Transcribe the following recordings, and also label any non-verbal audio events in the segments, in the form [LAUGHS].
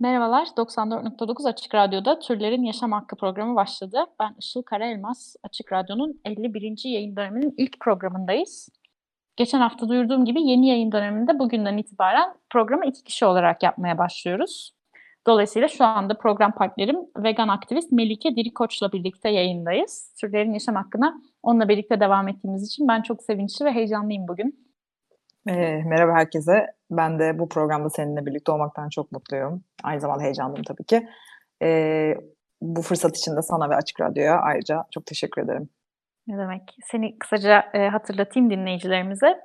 Merhabalar, 94.9 Açık Radyo'da Türlerin Yaşam Hakkı programı başladı. Ben Işıl Karaelmaz, Açık Radyo'nun 51. yayın döneminin ilk programındayız. Geçen hafta duyurduğum gibi yeni yayın döneminde bugünden itibaren programı iki kişi olarak yapmaya başlıyoruz. Dolayısıyla şu anda program partnerim vegan aktivist Melike Dirikoç'la birlikte yayındayız. Türlerin Yaşam Hakkı'na onunla birlikte devam ettiğimiz için ben çok sevinçli ve heyecanlıyım bugün. Ee, merhaba herkese. Ben de bu programda seninle birlikte olmaktan çok mutluyum. Aynı zamanda heyecanlıyım tabii ki. Ee, bu fırsat için de sana ve Açık Radyo'ya ayrıca çok teşekkür ederim. Ne demek? Seni kısaca e, hatırlatayım dinleyicilerimize.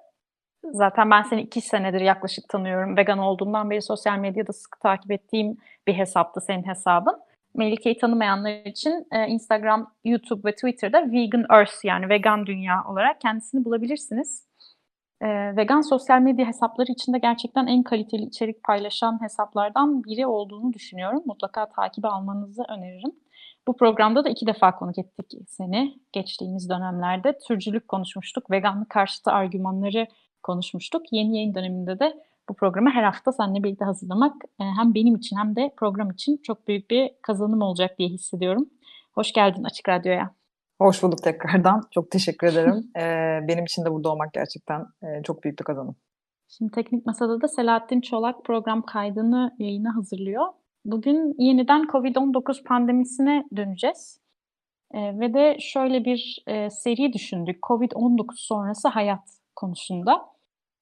Zaten ben seni iki senedir yaklaşık tanıyorum. Vegan olduğundan beri sosyal medyada sık takip ettiğim bir hesaptı senin hesabın. Melike'yi tanımayanlar için e, Instagram, YouTube ve Twitter'da Vegan Earth yani vegan dünya olarak kendisini bulabilirsiniz. E, vegan sosyal medya hesapları içinde gerçekten en kaliteli içerik paylaşan hesaplardan biri olduğunu düşünüyorum. Mutlaka takibe almanızı öneririm. Bu programda da iki defa konuk ettik seni. Geçtiğimiz dönemlerde türcülük konuşmuştuk, veganlık karşıtı argümanları konuşmuştuk. Yeni yayın döneminde de bu programı her hafta seninle birlikte hazırlamak e, hem benim için hem de program için çok büyük bir kazanım olacak diye hissediyorum. Hoş geldin Açık Radyo'ya. Hoş bulduk tekrardan. [LAUGHS] Çok teşekkür ederim. [LAUGHS] Ee, benim için de burada olmak gerçekten e, çok büyük bir kazanım. Şimdi Teknik Masa'da da Selahattin Çolak program kaydını yayına hazırlıyor. Bugün yeniden COVID-19 pandemisine döneceğiz. Ee, ve de şöyle bir e, seri düşündük. COVID-19 sonrası hayat konusunda.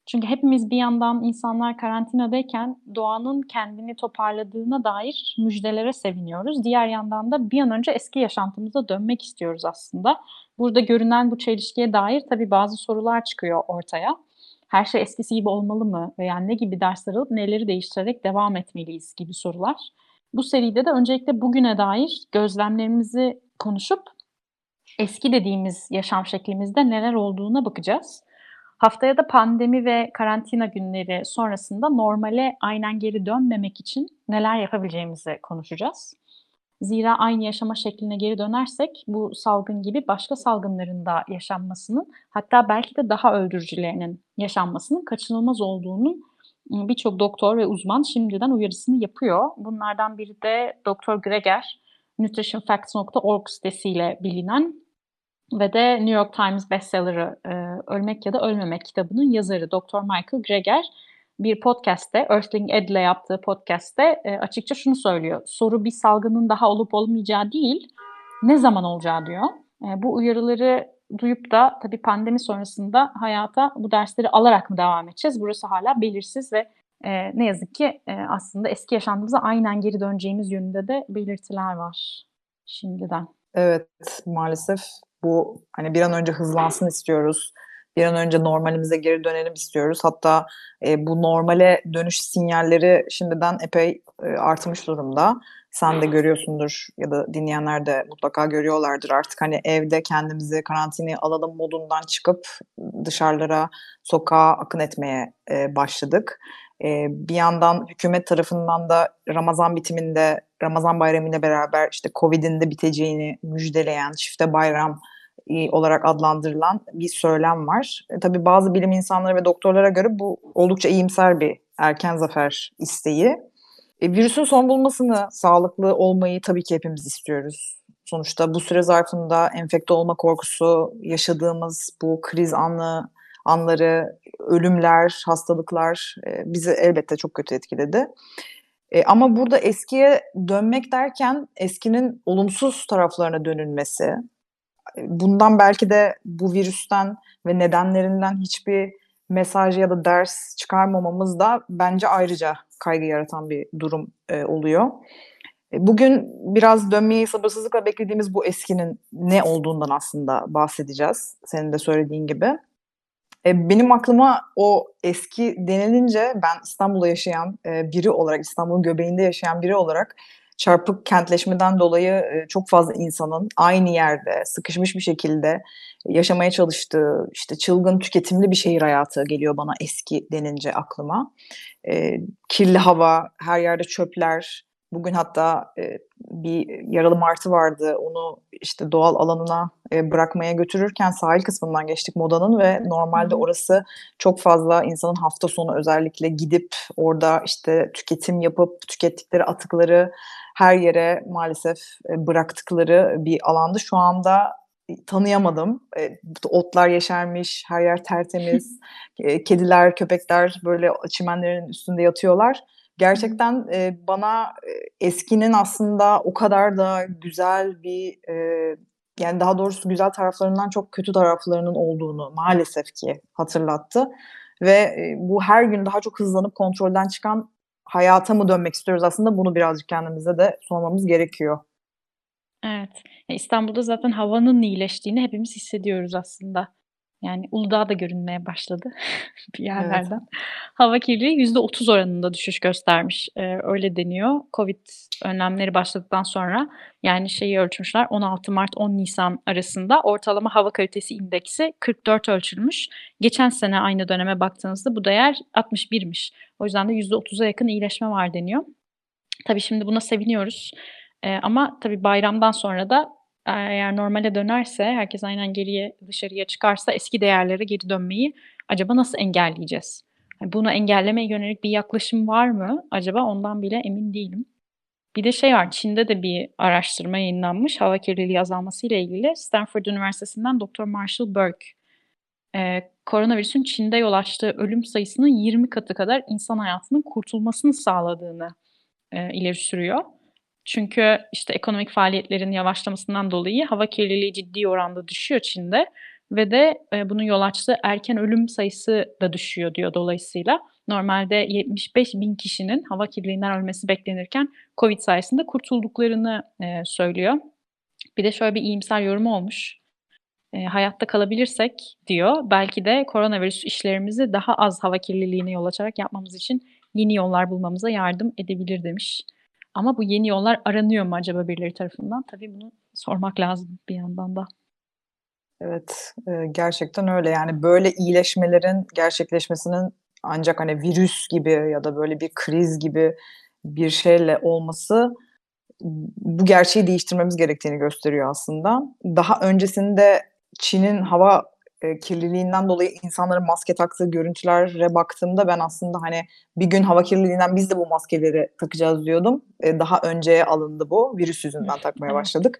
Çünkü hepimiz bir yandan insanlar karantinadayken doğanın kendini toparladığına dair müjdelere seviniyoruz. Diğer yandan da bir an önce eski yaşantımıza dönmek istiyoruz aslında. Burada görünen bu çelişkiye dair tabii bazı sorular çıkıyor ortaya. Her şey eskisi gibi olmalı mı veya ne gibi dersler alıp neleri değiştirerek devam etmeliyiz gibi sorular. Bu seride de öncelikle bugüne dair gözlemlerimizi konuşup eski dediğimiz yaşam şeklimizde neler olduğuna bakacağız. Haftaya da pandemi ve karantina günleri sonrasında normale aynen geri dönmemek için neler yapabileceğimizi konuşacağız. Zira aynı yaşama şekline geri dönersek bu salgın gibi başka salgınların da yaşanmasının hatta belki de daha öldürücülerinin yaşanmasının kaçınılmaz olduğunun ıı, birçok doktor ve uzman şimdiden uyarısını yapıyor. Bunlardan biri de Dr. Greger, nutritionfacts.org sitesiyle bilinen ve de New York Times bestseller'ı e, Ölmek ya da Ölmemek kitabının yazarı Dr. Michael Greger bir podcast'te, Earthling Ed ile yaptığı podcast'te e, açıkça şunu söylüyor. Soru bir salgının daha olup olmayacağı değil, ne zaman olacağı diyor. E, bu uyarıları duyup da tabii pandemi sonrasında hayata bu dersleri alarak mı devam edeceğiz? Burası hala belirsiz ve e, ne yazık ki e, aslında eski yaşantımıza aynen geri döneceğimiz yönünde de belirtiler var şimdiden. Evet maalesef bu hani bir an önce hızlansın istiyoruz. Bir an önce normalimize geri dönelim istiyoruz. Hatta e, bu normale dönüş sinyalleri şimdiden epey e, artmış durumda. Sen de görüyorsundur ya da dinleyenler de mutlaka görüyorlardır artık hani evde kendimizi karantinaya alalım modundan çıkıp dışarılara sokağa akın etmeye e, başladık. E, bir yandan hükümet tarafından da Ramazan bitiminde Ramazan bayramıyla beraber işte Covid'in de biteceğini müjdeleyen çifte bayram olarak adlandırılan bir söylem var. E, tabii bazı bilim insanları ve doktorlara göre bu oldukça iyimser bir erken zafer isteği. E, virüsün son bulmasını, sağlıklı olmayı tabii ki hepimiz istiyoruz. Sonuçta bu süre zarfında enfekte olma korkusu, yaşadığımız bu kriz anı, anları, ölümler, hastalıklar e, bizi elbette çok kötü etkiledi. E, ama burada eskiye dönmek derken eskinin olumsuz taraflarına dönülmesi, bundan belki de bu virüsten ve nedenlerinden hiçbir mesaj ya da ders çıkarmamamız da bence ayrıca kaygı yaratan bir durum e, oluyor. E, bugün biraz dönmeyi sabırsızlıkla beklediğimiz bu eskinin ne olduğundan aslında bahsedeceğiz. Senin de söylediğin gibi. E, benim aklıma o eski denilince ben İstanbul'da yaşayan e, biri olarak, İstanbul'un göbeğinde yaşayan biri olarak çarpık kentleşmeden dolayı e, çok fazla insanın aynı yerde sıkışmış bir şekilde yaşamaya çalıştığı işte çılgın tüketimli bir şehir hayatı geliyor bana eski denince aklıma. E, kirli hava, her yerde çöpler. Bugün hatta e, bir yaralı martı vardı. Onu işte doğal alanına e, bırakmaya götürürken sahil kısmından geçtik modanın ve normalde orası çok fazla insanın hafta sonu özellikle gidip orada işte tüketim yapıp tükettikleri atıkları her yere maalesef e, bıraktıkları bir alandı. Şu anda tanıyamadım. E, otlar yeşermiş, her yer tertemiz. [LAUGHS] e, kediler, köpekler böyle çimenlerin üstünde yatıyorlar. Gerçekten e, bana eskinin aslında o kadar da güzel bir e, yani daha doğrusu güzel taraflarından çok kötü taraflarının olduğunu maalesef ki hatırlattı. Ve e, bu her gün daha çok hızlanıp kontrolden çıkan hayata mı dönmek istiyoruz aslında bunu birazcık kendimize de sormamız gerekiyor. Evet. İstanbul'da zaten havanın iyileştiğini hepimiz hissediyoruz aslında. Yani Uludağ da görünmeye başladı [LAUGHS] bir Evet. yerlerden. Hava kirliliği %30 oranında düşüş göstermiş. Eee, öyle deniyor. Covid önlemleri başladıktan sonra yani şeyi ölçmüşler 16 Mart 10 Nisan arasında ortalama hava kalitesi indeksi 44 ölçülmüş. Geçen sene aynı döneme baktığınızda bu değer 61'miş. O yüzden de %30'a yakın iyileşme var deniyor. Tabii şimdi buna seviniyoruz. Eee, ama tabii bayramdan sonra da eğer normale dönerse, herkes aynen geriye, dışarıya çıkarsa eski değerlere geri dönmeyi acaba nasıl engelleyeceğiz? Hani bunu engellemeye yönelik bir yaklaşım var mı acaba? Ondan bile emin değilim. Bir de şey var, Çin'de de bir araştırma yayınlanmış hava kirliliği azalması ile ilgili. Stanford Üniversitesi'nden Dr. Marshall Burke, eee, koronavirüsün Çin'de yol açtığı ölüm sayısının 20 katı kadar insan hayatının kurtulmasını sağladığını, eee, ileri sürüyor. Çünkü işte ekonomik faaliyetlerin yavaşlamasından dolayı hava kirliliği ciddi oranda düşüyor Çin'de ve de eee, bunun yol açtığı erken ölüm sayısı da düşüyor diyor dolayısıyla. Normalde 75 bin kişinin hava kirliliğinden ölmesi beklenirken Covid sayesinde kurtulduklarını eee, söylüyor. Bir de şöyle bir iyimser yorumu olmuş. Eee, hayatta kalabilirsek diyor, belki de koronavirüs işlerimizi daha az hava kirliliğine yol açarak yapmamız için yeni yollar bulmamıza yardım edebilir demiş. Ama bu yeni yollar aranıyor mu acaba birileri tarafından? Tabii bunu sormak lazım bir yandan da. Evet, eee, gerçekten öyle. Yani böyle iyileşmelerin gerçekleşmesinin ancak hani virüs gibi ya da böyle bir kriz gibi bir şeyle olması bu gerçeği değiştirmemiz gerektiğini gösteriyor aslında. Daha öncesinde Çin'in hava eee, kirliliğinden dolayı insanların maske taktığı görüntülere baktığımda ben aslında hani bir gün hava kirliliğinden biz de bu maskeleri takacağız diyordum. Eee, daha önceye alındı bu. Virüs yüzünden takmaya başladık.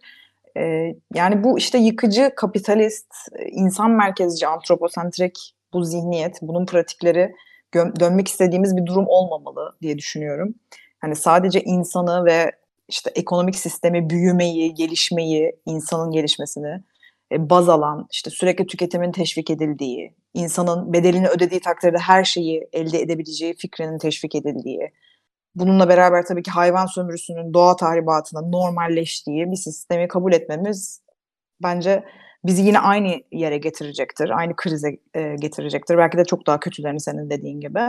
Eee, yani bu işte yıkıcı, kapitalist, insan merkezci, antroposentrik bu zihniyet, bunun pratikleri dönmek istediğimiz bir durum olmamalı diye düşünüyorum. Hani sadece insanı ve işte ekonomik sistemi, büyümeyi, gelişmeyi, insanın gelişmesini baz alan, işte sürekli tüketimin teşvik edildiği, insanın bedelini ödediği takdirde her şeyi elde edebileceği fikrinin teşvik edildiği, bununla beraber tabii ki hayvan sömürüsünün, doğa tahribatının normalleştiği bir sistemi kabul etmemiz bence bizi yine aynı yere getirecektir. Aynı krize, eee, getirecektir. Belki de çok daha kötülerini senin dediğin gibi.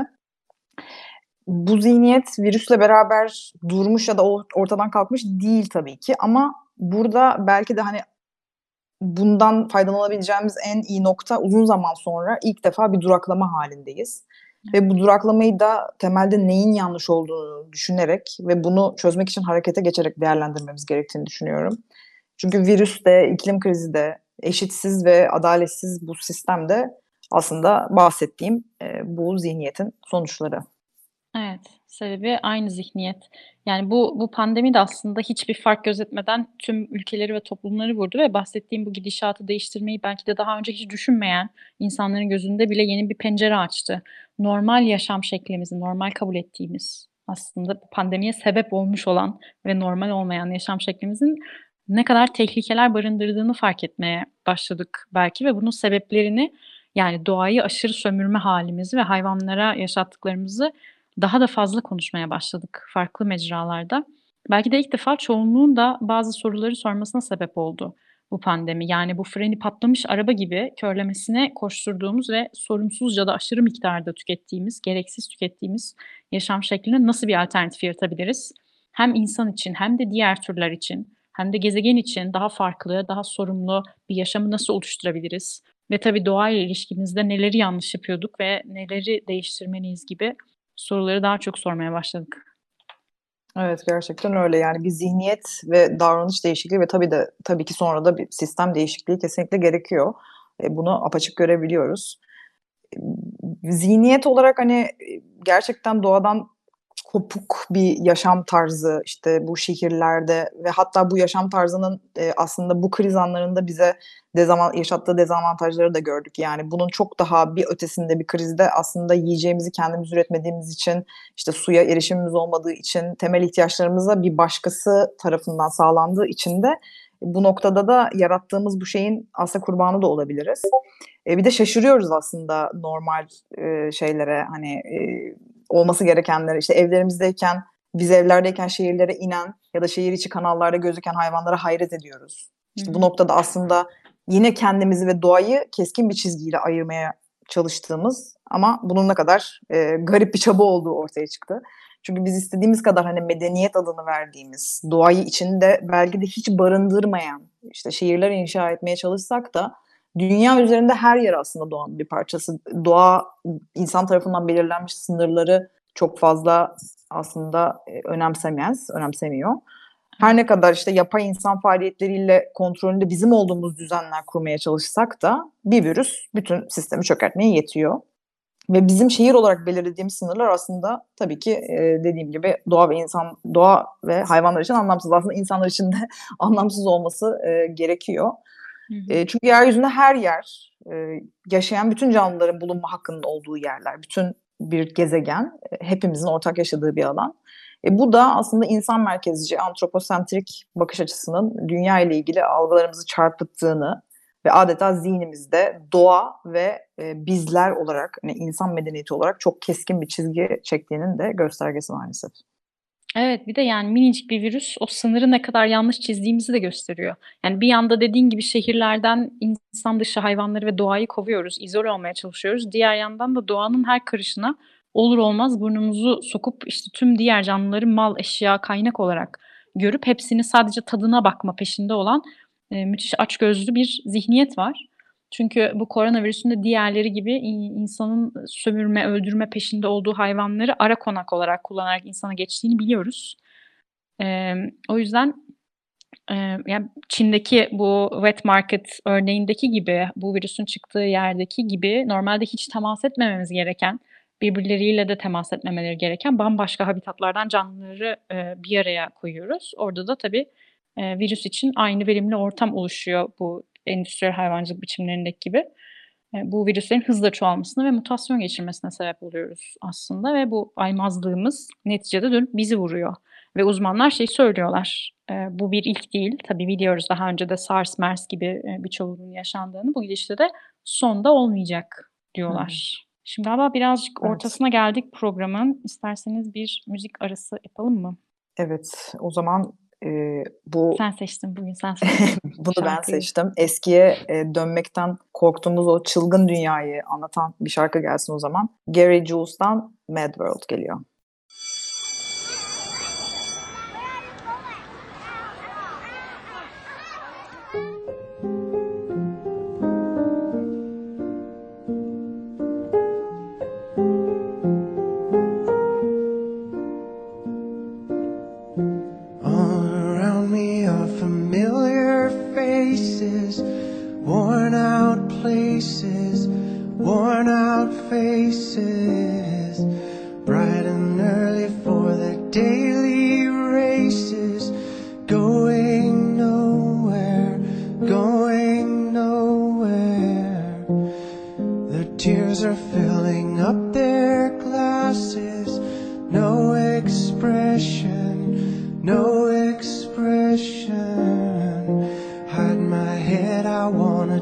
Bu zihniyet virüsle beraber durmuş ya da ortadan kalkmış değil tabii ki ama burada belki de hani bundan faydalanabileceğimiz en iyi nokta uzun zaman sonra ilk defa bir duraklama hâlindeyiz ve bu duraklamayı da temelde neyin yanlış olduğunu düşünerek ve bunu çözmek için harekete geçerek değerlendirmemiz gerektiğini düşünüyorum. Çünkü virüs de, iklim krizi de, eşitsiz ve adaletsiz bu sistem de aslında bahsettiğim, eee, bu zihniyetin sonuçları. Evet, sebebi aynı zihniyet. Yani bu bu pandemi de aslında hiçbir fark gözetmeden tüm ülkeleri ve toplumları vurdu ve bahsettiğim bu gidişatı değiştirmeyi belki de daha önce hiç düşünmeyen insanların gözünde bile yeni bir pencere açtı. Normal yaşam şeklimizi, normal kabul ettiğimiz, aslında bu pandemiye sebep olmuş olan ve normal olmayan yaşam şeklimizin ne kadar tehlikeler barındırdığını fark etmeye başladık belki ve bunun sebeplerini, yani doğayı aşırı sömürme hâlimizi ve hayvanlara yaşattıklarımızı daha da fazla konuşmaya başladık farklı mecralarda. Belki de ilk defa çoğunluğun da bazı soruları sormasına sebep oldu. bu pandemi. Yani bu freni patlamış araba gibi körlemesine koşturduğumuz ve sorumsuzca da aşırı miktarda tükettiğimiz, gereksiz tükettiğimiz yaşam şekline nasıl bir alternatif yaratabiliriz? Hem insan için hem de diğer türler için hem de gezegen için daha farklı, daha sorumlu bir yaşamı nasıl oluşturabiliriz? Ve tabii doğayla ilişkimizde neleri yanlış yapıyorduk ve neleri değiştirmeliyiz gibi soruları daha çok sormaya başladık. Evet gerçekten öyle yani bir zihniyet ve davranış değişikliği ve tabii de tabii ki sonra da bir sistem değişikliği kesinlikle gerekiyor. E, bunu apaçık görebiliyoruz. Zihniyet olarak hani e, gerçekten doğadan kopuk bir yaşam tarzı işte bu şehirlerde ve hatta bu yaşam tarzının e, aslında bu kriz anlarında bize dezavant yaşattığı dezavantajları da gördük. Yani bunun çok daha bir ötesinde bir krizde aslında yiyeceğimizi kendimiz üretmediğimiz için işte suya erişimimiz olmadığı için temel ihtiyaçlarımıza bir başkası tarafından sağlandığı için de bu noktada da yarattığımız bu şeyin aslında kurbanı da olabiliriz. E, bir de şaşırıyoruz aslında normal e, şeylere hani e, olması gerekenleri işte evlerimizdeyken biz evlerdeyken şehirlere inen ya da şehir içi kanallarda gözüken hayvanlara hayret ediyoruz. İşte bu noktada aslında yine kendimizi ve doğayı keskin bir çizgiyle ayırmaya çalıştığımız ama bunun ne kadar e, garip bir çaba olduğu ortaya çıktı. Çünkü biz istediğimiz kadar hani medeniyet adını verdiğimiz, doğayı içinde belki de hiç barındırmayan işte şehirler inşa etmeye çalışsak da dünya üzerinde her yer aslında doğanın bir parçası. Doğa insan tarafından belirlenmiş sınırları çok fazla aslında e, önemsemez, önemsemiyor. Her ne kadar işte yapay insan faaliyetleriyle kontrolünde bizim olduğumuz düzenler kurmaya çalışsak da bir virüs bütün sistemi çökertmeye yetiyor. Ve bizim şehir olarak belirlediğimiz sınırlar aslında tabii ki e, dediğim gibi doğa ve insan doğa ve hayvanlar için anlamsız. Aslında insanlar için de [LAUGHS] anlamsız olması e, gerekiyor. E, çünkü yeryüzünde her yer e, yaşayan bütün canlıların bulunma hakkının olduğu yerler. Bütün bir gezegen, hepimizin ortak yaşadığı bir alan. E, bu da aslında insan merkezci, antroposentrik bakış açısının dünya ile ilgili algılarımızı çarpıttığını ve adeta zihnimizde doğa ve e, bizler olarak, yani insan medeniyeti olarak çok keskin bir çizgi çektiğinin de göstergesi maalesef. Evet, bir de yani minicik bir virüs o sınırı ne kadar yanlış çizdiğimizi de gösteriyor. Yani bir yanda dediğin gibi şehirlerden insan dışı hayvanları ve doğayı kovuyoruz, izole olmaya çalışıyoruz. Diğer yandan da doğanın her karışına olur olmaz burnumuzu sokup işte tüm diğer canlıları mal, eşya, kaynak olarak görüp hepsini sadece tadına bakma peşinde olan e, müthiş açgözlü bir zihniyet var. Çünkü bu koronavirüsün de diğerleri gibi insanın sömürme, öldürme peşinde olduğu hayvanları ara konak olarak kullanarak insana geçtiğini biliyoruz. Ee, o yüzden e, yani Çin'deki bu wet market örneğindeki gibi, bu virüsün çıktığı yerdeki gibi normalde hiç temas etmememiz gereken, birbirleriyle de temas etmemeleri gereken bambaşka habitatlardan canlıları e, bir araya koyuyoruz. Orada da tabii e, virüs için aynı verimli ortam oluşuyor bu endüstriyel hayvancılık biçimlerindeki gibi e, bu virüslerin hızla çoğalmasına ve mutasyon geçirmesine sebep oluyoruz aslında ve bu aymazlığımız neticede dönüp bizi vuruyor. Ve uzmanlar şey söylüyorlar, e, bu bir ilk değil, tabii biliyoruz daha önce de SARS, MERS gibi e, birçoğunun yaşandığını, bu gidişte de sonda olmayacak diyorlar. Hmm. Şimdi galiba birazcık evet. ortasına geldik programın. İsterseniz bir müzik arası yapalım mı? Evet, o zaman e, bu sen seçtin bugün sen [LAUGHS] seçtin. bunu şarkıyı. ben seçtim. Eskiye e, dönmekten korktuğumuz o çılgın dünyayı anlatan bir şarkı gelsin o zaman. Gary Jules'tan Mad World geliyor.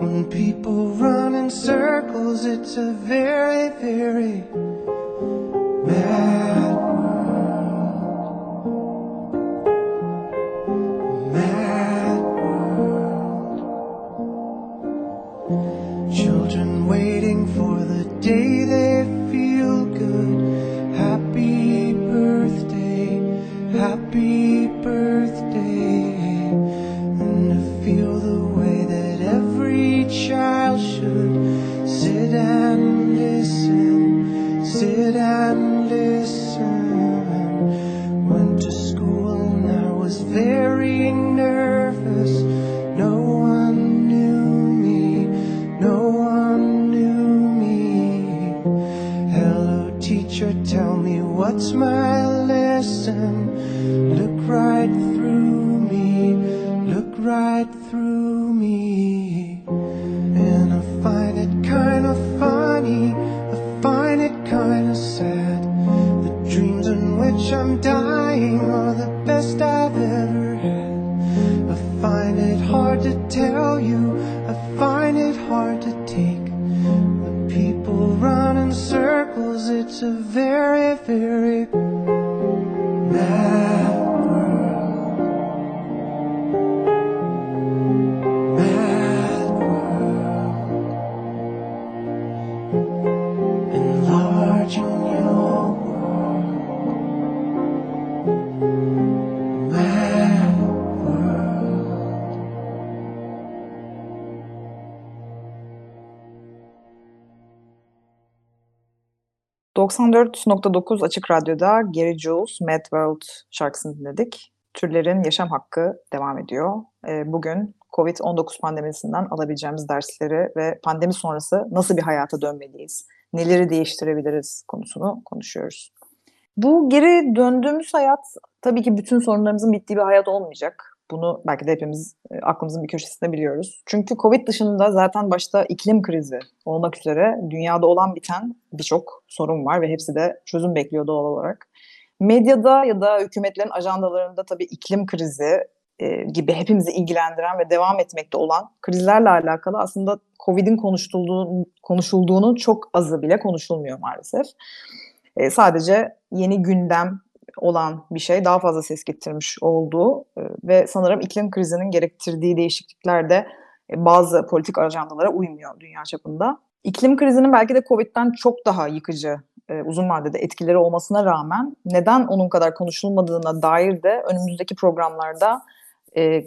When people run in circles, it's a very, very mad world. Mad world. Children waiting for the day they feel good. Happy birthday, happy birthday. A very, very 94.9 Açık Radyo'da Gary Jules Mad World şarkısını dinledik. Türlerin yaşam hakkı devam ediyor. Ee, Bugün Covid-19 pandemisinden alabileceğimiz dersleri ve pandemi sonrası nasıl bir hayata dönmeliyiz, neleri değiştirebiliriz konusunu konuşuyoruz. Bu geri döndüğümüz hayat tabii ki bütün sorunlarımızın bittiği bir hayat olmayacak. Bunu belki de hepimiz e, aklımızın bir köşesinde biliyoruz. Çünkü Covid dışında zaten başta iklim krizi olmak üzere dünyada olan biten birçok sorun var ve hepsi de çözüm bekliyor doğal olarak. Medyada ya da hükümetlerin ajandalarında tabii iklim krizi e, gibi hepimizi ilgilendiren ve devam etmekte olan krizlerle alakalı aslında Covid'in konuşulduğunu, konuşulduğunu çok azı bile konuşulmuyor maalesef. E, sadece yeni gündem olan bir şey daha fazla ses getirmiş olduğu e, ve sanırım iklim krizinin gerektirdiği değişiklikler de e, bazı politik ajandalara uymuyor dünya çapında. İklim krizinin belki de Covid'den çok daha yıkıcı e, uzun vadede etkileri olmasına rağmen neden onun kadar konuşulmadığına dair de önümüzdeki programlarda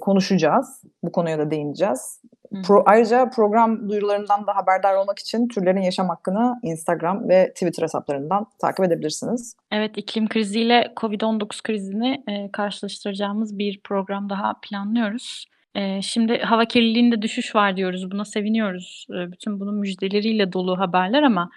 konuşacağız. Bu konuya da değineceğiz. Pro, ayrıca program duyurularından da haberdar olmak için Türlerin Yaşam Hakkı'nı Instagram ve Twitter hesaplarından takip edebilirsiniz. Evet, iklim kriziyle COVID-19 krizini e, karşılaştıracağımız bir program daha planlıyoruz. E, şimdi hava kirliliğinde düşüş var diyoruz, buna seviniyoruz. E, bütün bunun müjdeleriyle dolu haberler ama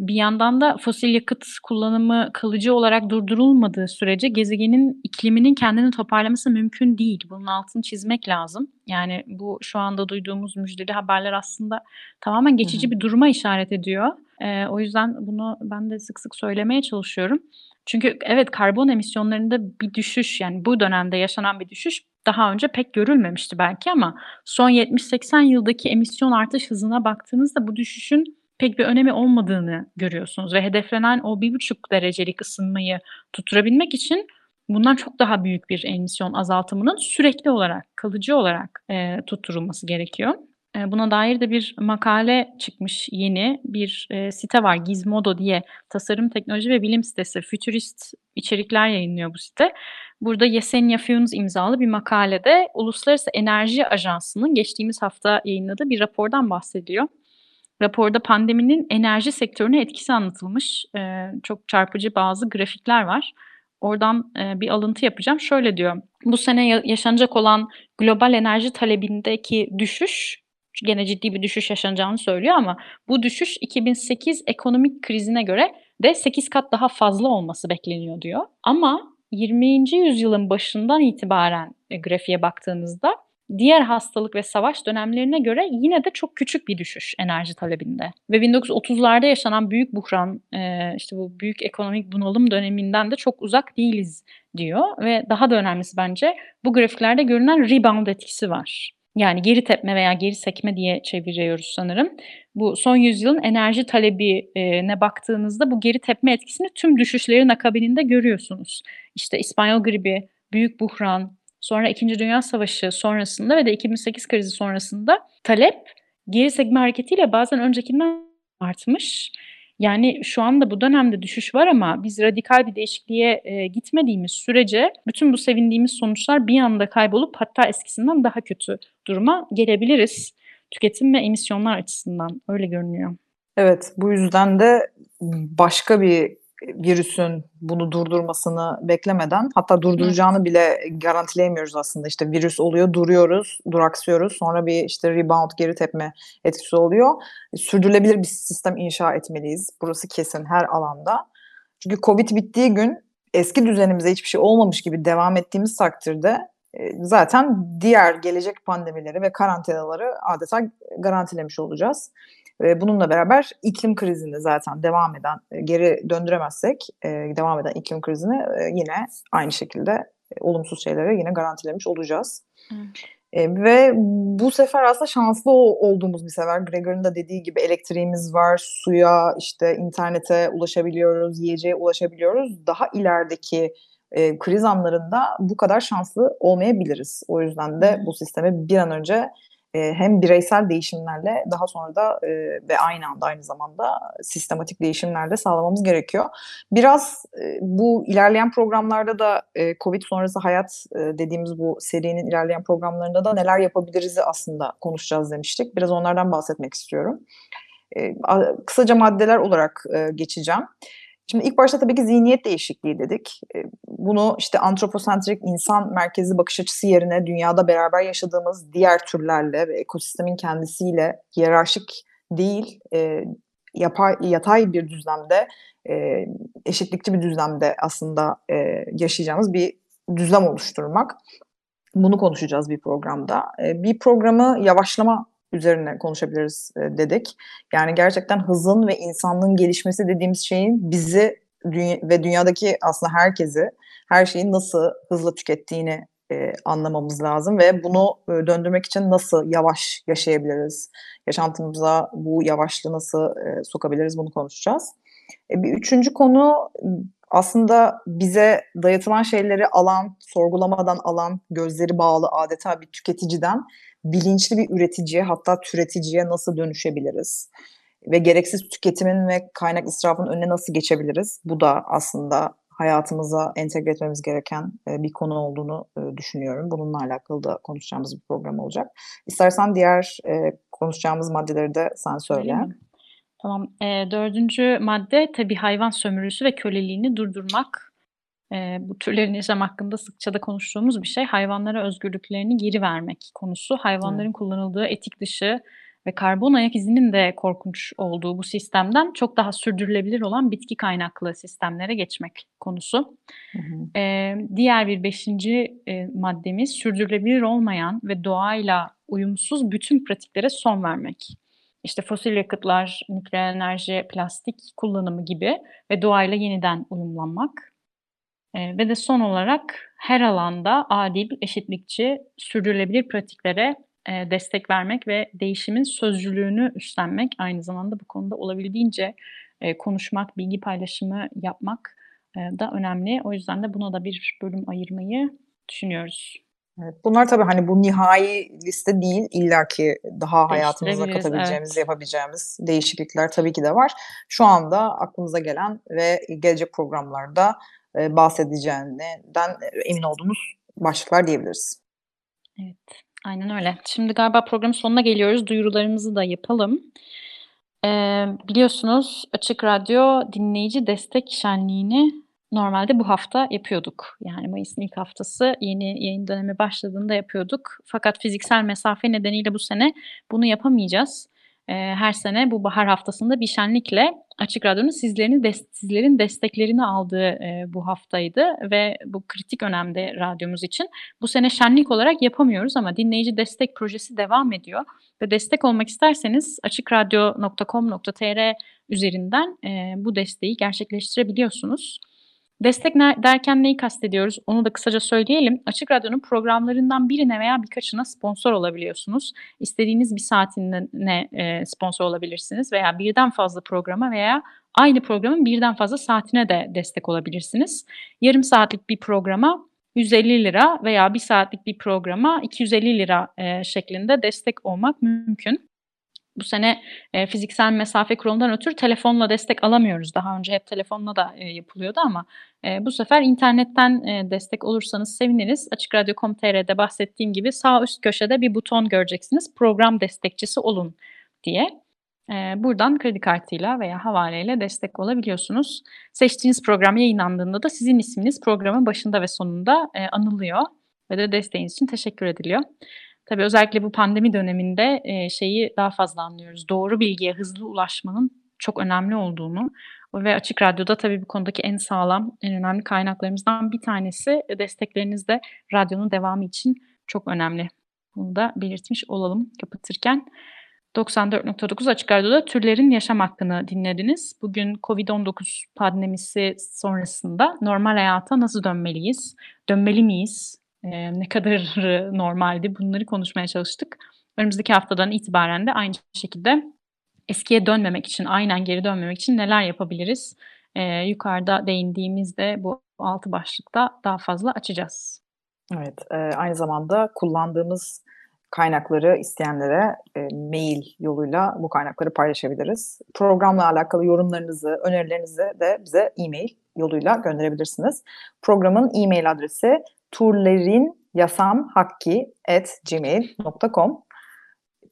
bir yandan da fosil yakıt kullanımı kalıcı olarak durdurulmadığı sürece gezegenin ikliminin kendini toparlaması mümkün değil. Bunun altını çizmek lazım. Yani bu şu anda duyduğumuz müjdeli haberler aslında tamamen geçici bir duruma işaret ediyor. Eee, o yüzden bunu ben de sık sık söylemeye çalışıyorum. Çünkü evet karbon emisyonlarında bir düşüş yani bu dönemde yaşanan bir düşüş daha önce pek görülmemişti belki ama son 70-80 yıldaki emisyon artış hızına baktığınızda bu düşüşün pek bir önemi olmadığını görüyorsunuz ve hedeflenen o 1,5 derecelik ısınmayı tutturabilmek için bundan çok daha büyük bir emisyon azaltımının sürekli olarak, kalıcı olarak eee, tutturulması gerekiyor. Eee, buna dair de bir makale çıkmış yeni. Bir eee, site var Gizmodo diye tasarım, teknoloji ve bilim sitesi. Futurist içerikler yayınlıyor bu site. Burada Yesenia Funes imzalı bir makalede Uluslararası Enerji Ajansı'nın geçtiğimiz hafta yayınladığı bir rapordan bahsediyor. Raporda pandeminin enerji sektörüne etkisi anlatılmış. Eee, çok çarpıcı bazı grafikler var. Oradan eee, bir alıntı yapacağım. Şöyle diyor. Bu sene ya- yaşanacak olan global enerji talebindeki düşüş, gene ciddi bir düşüş yaşanacağını söylüyor ama bu düşüş 2008 ekonomik krizine göre de 8 kat daha fazla olması bekleniyor diyor. Ama 20. yüzyılın başından itibaren e, grafiğe baktığınızda diğer hastalık ve savaş dönemlerine göre yine de çok küçük bir düşüş enerji talebinde. Ve 1930'larda yaşanan büyük buhran, e, işte bu büyük ekonomik bunalım döneminden de çok uzak değiliz diyor. Ve daha da önemlisi bence bu grafiklerde görünen rebound etkisi var. Yani geri tepme veya geri sekme diye çeviriyoruz sanırım. Bu son yüzyılın enerji talebine baktığınızda bu geri tepme etkisini tüm düşüşlerin akabininde görüyorsunuz. İşte İspanyol gribi, büyük buhran, sonra İkinci Dünya Savaşı sonrasında ve de 2008 krizi sonrasında talep geri sekme hareketiyle bazen öncekinden artmış. Yani şu anda bu dönemde düşüş var ama biz radikal bir değişikliğe e, gitmediğimiz sürece bütün bu sevindiğimiz sonuçlar bir anda kaybolup hatta eskisinden daha kötü duruma gelebiliriz. Tüketim ve emisyonlar açısından öyle görünüyor. Evet, bu yüzden de başka bir virüsün bunu durdurmasını beklemeden hatta durduracağını bile garantileyemiyoruz aslında. İşte virüs oluyor, duruyoruz, duraksıyoruz. Sonra bir işte rebound, geri tepme etkisi oluyor. Sürdürülebilir bir sistem inşa etmeliyiz. Burası kesin her alanda. Çünkü Covid bittiği gün eski düzenimize hiçbir şey olmamış gibi devam ettiğimiz takdirde e, zaten diğer gelecek pandemileri ve karantinaları adeta garantilemiş olacağız. Ve bununla beraber iklim krizini zaten devam eden, e, geri döndüremezsek e, devam eden iklim krizini yine aynı şekilde olumsuz şeylere yine garantilemiş olacağız. E, ve bu sefer aslında şanslı olduğumuz bir sefer. Gregor'ın da dediği gibi elektriğimiz var, suya, işte internete ulaşabiliyoruz, yiyeceğe ulaşabiliyoruz. Daha ilerideki e, kriz anlarında bu kadar şanslı olmayabiliriz. O yüzden de bu sistemi bir an önce hem bireysel değişimlerle daha sonra da ve aynı anda aynı zamanda sistematik değişimlerle sağlamamız gerekiyor. Biraz bu ilerleyen programlarda da Covid sonrası hayat dediğimiz bu serinin ilerleyen programlarında da neler yapabiliriz aslında konuşacağız demiştik. Biraz onlardan bahsetmek istiyorum. Kısaca maddeler olarak geçeceğim. Şimdi ilk başta tabii ki zihniyet değişikliği dedik. E, bunu işte antroposentrik insan merkezi bakış açısı yerine dünyada beraber yaşadığımız diğer türlerle ve ekosistemin kendisiyle hiyerarşik değil, e, yapay, yatay bir düzlemde, e, eşitlikçi bir düzlemde aslında e, yaşayacağımız bir düzlem oluşturmak. Bunu konuşacağız bir programda. E, bir programı yavaşlama üzerine konuşabiliriz e, dedik. Yani gerçekten hızın ve insanlığın gelişmesi dediğimiz şeyin bizi dünya ve dünyadaki aslında herkesi her şeyi nasıl hızla tükettiğini e, anlamamız lazım ve bunu e, döndürmek için nasıl yavaş yaşayabiliriz? Yaşantımıza bu yavaşlığı nasıl e, sokabiliriz bunu konuşacağız. E, bir üçüncü konu aslında bize dayatılan şeyleri alan, sorgulamadan alan, gözleri bağlı adeta bir tüketiciden bilinçli bir üreticiye hatta türeticiye nasıl dönüşebiliriz? Ve gereksiz tüketimin ve kaynak israfının önüne nasıl geçebiliriz? Bu da aslında hayatımıza entegre etmemiz gereken e, bir konu olduğunu e, düşünüyorum. Bununla alakalı da konuşacağımız bir program olacak. İstersen diğer e, konuşacağımız maddeleri de sen söyle. Tamam. E, dördüncü madde tabii hayvan sömürüsü ve köleliğini durdurmak e, bu türlerin yaşam hakkında sıkça da konuştuğumuz bir şey. Hayvanlara özgürlüklerini geri vermek konusu. Hayvanların evet. kullanıldığı etik dışı ve karbon ayak izinin de korkunç olduğu bu sistemden çok daha sürdürülebilir olan bitki kaynaklı sistemlere geçmek konusu. Hı hı. Ee, diğer bir beşinci e, maddemiz sürdürülebilir olmayan ve doğayla uyumsuz bütün pratiklere son vermek. İşte fosil yakıtlar, nükleer enerji, plastik kullanımı gibi ve doğayla yeniden uyumlanmak. Eee, ve de son olarak her alanda adil, eşitlikçi, sürdürülebilir pratiklere, eee, destek vermek ve değişimin sözcülüğünü üstlenmek, aynı zamanda bu konuda olabildiğince, eee, konuşmak, bilgi paylaşımı yapmak, eee, da önemli. O yüzden de buna da bir bölüm ayırmayı düşünüyoruz. Evet, bunlar tabii hani bu nihai liste değil. illaki daha hayatımıza katabileceğimiz, evet. yapabileceğimiz değişiklikler tabii ki de var. Şu anda aklımıza gelen ve gelecek programlarda e, bahsedeceğinden emin olduğumuz başlıklar diyebiliriz. Evet, aynen öyle. Şimdi galiba programın sonuna geliyoruz. Duyurularımızı da yapalım. Ee, biliyorsunuz Açık Radyo dinleyici destek şenliğini normalde bu hafta yapıyorduk. Yani Mayıs'ın ilk haftası yeni yayın dönemi başladığında yapıyorduk. Fakat fiziksel mesafe nedeniyle bu sene bunu yapamayacağız. E, her sene bu bahar haftasında bir şenlikle Açık Radyo'nun sizlerin, des- sizlerin desteklerini aldığı e, bu haftaydı ve bu kritik önemde radyomuz için. Bu sene şenlik olarak yapamıyoruz ama dinleyici destek projesi devam ediyor ve destek olmak isterseniz açıkradyo.com.tr üzerinden e, bu desteği gerçekleştirebiliyorsunuz. Destek derken neyi kastediyoruz onu da kısaca söyleyelim. Açık Radyo'nun programlarından birine veya birkaçına sponsor olabiliyorsunuz. İstediğiniz bir saatine e, sponsor olabilirsiniz veya birden fazla programa veya aynı programın birden fazla saatine de destek olabilirsiniz. Yarım saatlik bir programa 150 lira veya bir saatlik bir programa 250 lira e, şeklinde destek olmak mümkün. Bu sene e, fiziksel mesafe kuralından ötürü telefonla destek alamıyoruz. Daha önce hep telefonla da e, yapılıyordu ama e, bu sefer internetten e, destek olursanız seviniriz. Açıkradyo.com.tr'de bahsettiğim gibi sağ üst köşede bir buton göreceksiniz. Program destekçisi olun diye. E, buradan kredi kartıyla veya havaleyle destek olabiliyorsunuz. Seçtiğiniz program yayınlandığında da sizin isminiz programın başında ve sonunda e, anılıyor ve de desteğiniz için teşekkür ediliyor. Tabii özellikle bu pandemi döneminde e, şeyi daha fazla anlıyoruz. Doğru bilgiye hızlı ulaşmanın çok önemli olduğunu ve Açık Radyo'da tabii bu konudaki en sağlam, en önemli kaynaklarımızdan bir tanesi. Destekleriniz de radyonun devamı için çok önemli. Bunu da belirtmiş olalım kapatırken. 94.9 Açık Radyo'da türlerin yaşam hakkını dinlediniz. Bugün COVID-19 pandemisi sonrasında normal hayata nasıl dönmeliyiz? Dönmeli miyiz? Ee, ne kadar normaldi bunları konuşmaya çalıştık. Önümüzdeki haftadan itibaren de aynı şekilde eskiye dönmemek için, aynen geri dönmemek için neler yapabiliriz? Ee, yukarıda değindiğimizde bu altı başlıkta daha fazla açacağız. Evet, e, aynı zamanda kullandığımız kaynakları isteyenlere e, mail yoluyla bu kaynakları paylaşabiliriz. Programla alakalı yorumlarınızı, önerilerinizi de bize e-mail yoluyla gönderebilirsiniz. Programın e-mail adresi turlerinyasamhakki.gmail.com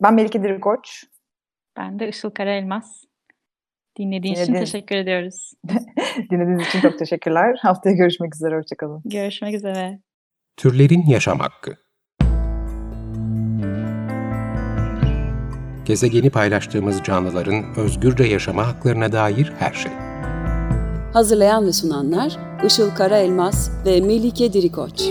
Ben Melike Dirikoç. Ben de Işıl Karaelmaz. Dinlediğiniz için teşekkür ediyoruz. [LAUGHS] Dinlediğiniz için çok teşekkürler. Haftaya görüşmek üzere. Hoşçakalın. Görüşmek üzere. Türlerin Yaşam Hakkı Gezegeni paylaştığımız canlıların özgürce yaşama haklarına dair her şey. Hazırlayan ve sunanlar Işıl Karaelmaz ve Melike Dirikoç.